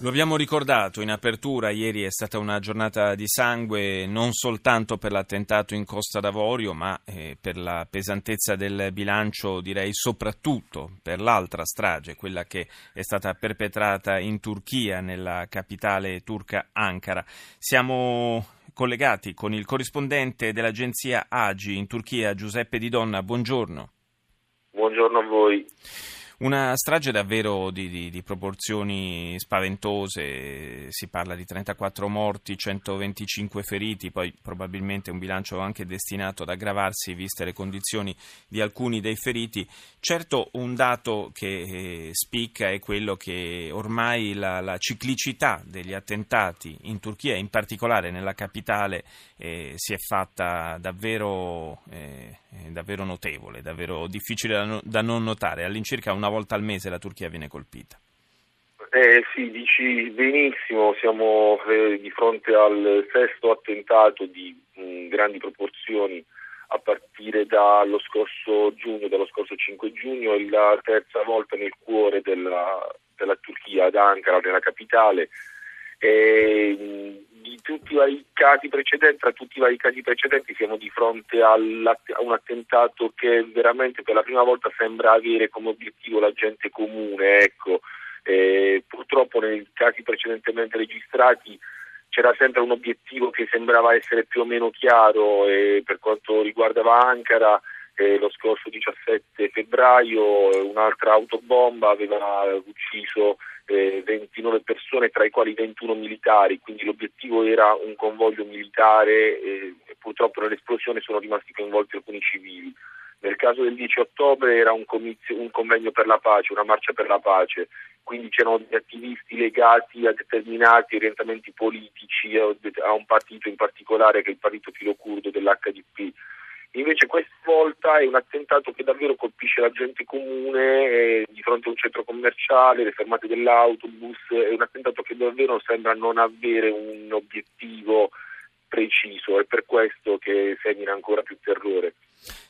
Lo abbiamo ricordato in apertura, ieri è stata una giornata di sangue non soltanto per l'attentato in Costa d'Avorio, ma eh, per la pesantezza del bilancio, direi soprattutto per l'altra strage, quella che è stata perpetrata in Turchia, nella capitale turca Ankara. Siamo collegati con il corrispondente dell'agenzia AGI in Turchia, Giuseppe Di Donna. Buongiorno. Buongiorno a voi. Una strage davvero di, di, di, proporzioni spaventose, si parla di 34 morti, 125 feriti, poi probabilmente un bilancio anche destinato ad aggravarsi viste le condizioni di alcuni dei feriti. Certo un dato che eh, spicca è quello che ormai la, la, ciclicità degli attentati in Turchia, in particolare nella capitale, eh, si è fatta davvero, eh, davvero notevole, davvero difficile da, no, da non notare. All'incirca una volta al mese la Turchia viene colpita. Eh sì, dici benissimo, siamo eh, di fronte al sesto attentato di mh, mm, grandi proporzioni a partire dallo scorso giugno, dallo scorso 5 giugno, è la terza volta nel cuore della, della Turchia, ad Ankara, nella capitale. Di tutti i vari casi precedenti, tra tutti i vari casi precedenti siamo di fronte a un attentato che veramente per la prima volta sembra avere come obiettivo la gente comune. Ecco. Eh, purtroppo nei casi precedentemente registrati c'era sempre un obiettivo che sembrava essere più o meno chiaro e per quanto riguardava Ankara eh, lo scorso 17 febbraio un'altra autobomba aveva ucciso eh, 29 persone, tra i quali 21 militari, quindi l'obiettivo era un convoglio militare eh, e purtroppo nell'esplosione sono rimasti coinvolti alcuni civili. Nel caso del 10 ottobre era un, comizio, un convegno per la pace, una marcia per la pace, quindi c'erano degli attivisti legati a determinati orientamenti politici, a un partito in particolare che è il partito filocurdo dell'HDP Invece questa volta è un attentato che davvero colpisce la gente comune eh, di fronte a un centro commerciale, le fermate dell'autobus, è un attentato che davvero sembra non avere un obiettivo preciso, è per questo che semina ancora più terrore.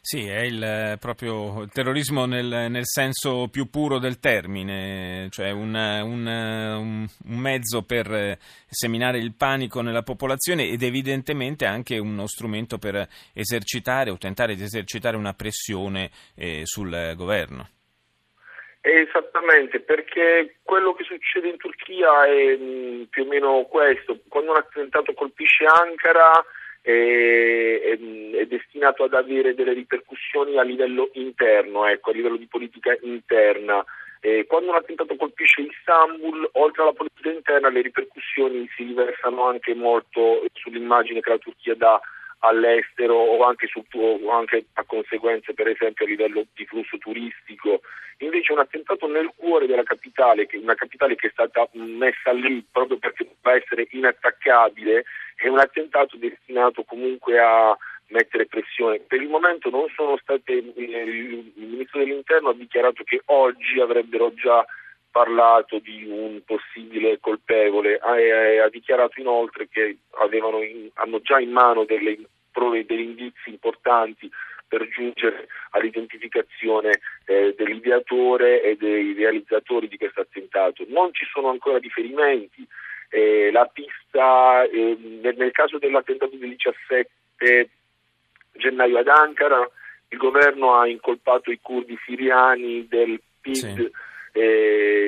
Sì, è il, eh, proprio il terrorismo nel, nel, senso più puro del termine, cioè un, un, un, mezzo per eh, seminare il panico nella popolazione ed evidentemente anche uno strumento per esercitare o tentare di esercitare una pressione eh, sul governo. Esattamente, perché quello che succede in Turchia è mm, più o meno questo. Quando un attentato colpisce Ankara è, è, è, destinato ad avere delle ripercussioni a livello interno, ecco, a livello di politica interna. Eh, quando un attentato colpisce Istanbul, oltre alla politica interna, le ripercussioni si riversano anche molto sull'immagine che la Turchia dà all'estero o anche, su, o anche, a conseguenze per esempio a livello di flusso turistico. Invece un attentato nel cuore della capitale, una capitale che è stata messa lì proprio perché doveva essere inattaccabile, è un attentato destinato comunque a mettere pressione. Per il momento non sono state, eh, il Ministro dell'Interno ha dichiarato che oggi avrebbero già parlato di un possibile colpevole, ha, ha dichiarato inoltre che in, hanno già in mano delle prove, degli indizi importanti per giungere all'identificazione eh, dell'ideatore e dei realizzatori di questo attentato. Non ci sono ancora riferimenti, eh, la pista eh, nel, nel, caso dell'attentato del 17 gennaio ad Ankara, il governo ha incolpato i curdi siriani del PID. Sì eh,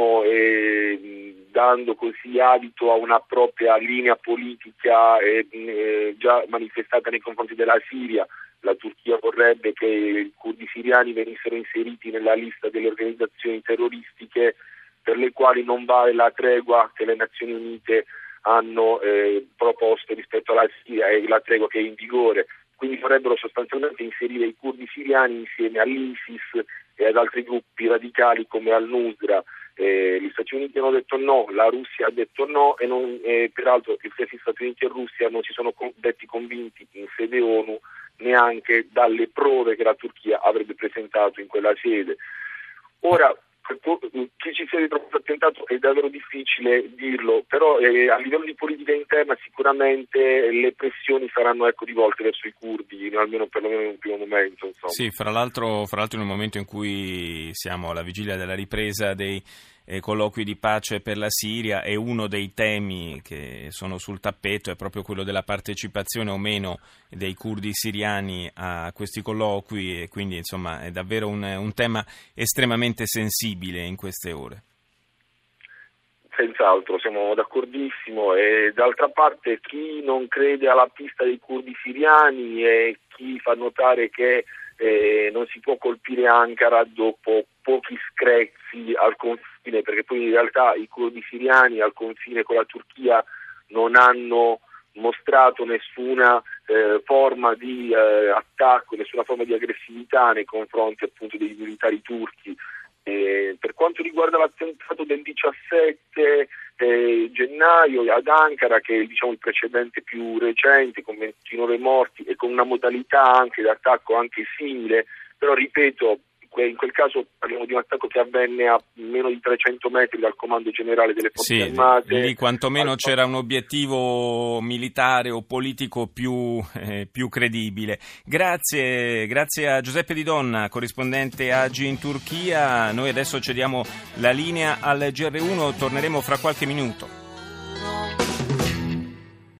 diciamo, eh, dando così adito a una propria linea politica eh, già manifestata nei confronti della Siria. La Turchia vorrebbe che i curdi siriani venissero inseriti nella lista delle organizzazioni terroristiche per le quali non vale la tregua che le Nazioni Unite hanno eh, proposto rispetto alla Siria e la tregua che è in vigore quindi vorrebbero sostanzialmente inserire i curdi siriani insieme all'ISIS e ad altri gruppi radicali come al-Nusra. Eh, gli Stati Uniti hanno detto no, la Russia ha detto no e non, eh, peraltro stessi Stati Uniti e Russia non si sono con- detti convinti in sede ONU neanche dalle prove che la Turchia avrebbe presentato in quella sede. Ora, chi ci sia dietro questo attentato è davvero difficile dirlo, però eh, a livello di politica interna sicuramente le pressioni saranno ecco, rivolte verso i curdi, almeno perlomeno in un primo momento. Insomma. Sì, fra l'altro, fra l'altro in un momento in cui siamo alla vigilia della ripresa dei eh, colloqui di pace per la Siria e uno dei temi che sono sul tappeto è proprio quello della partecipazione o meno dei curdi siriani a questi colloqui e quindi insomma è davvero un, un tema estremamente sensibile in queste ore. Senz'altro, siamo d'accordissimo e d'altra parte chi non crede alla pista dei curdi siriani e chi fa notare che eh, non si può colpire Ankara dopo pochi screzi al confine, perché poi in realtà i curdi siriani al confine con la Turchia non hanno mostrato nessuna eh, forma di eh, attacco, nessuna forma di aggressività nei confronti appunto dei militari turchi. Per quanto riguarda l'attentato del 17 eh, gennaio ad Ankara, che è diciamo, il precedente più recente, con 29 morti e con una modalità anche di attacco anche simile, però ripeto, in quel caso parliamo di un attacco che avvenne a meno di 300 metri dal comando generale delle forze sì, armate. Lì quantomeno c'era un obiettivo militare o politico più, eh, più credibile. Grazie, grazie a Giuseppe Di Donna, corrispondente AGI in Turchia. Noi adesso cediamo la linea al GR1, torneremo fra qualche minuto.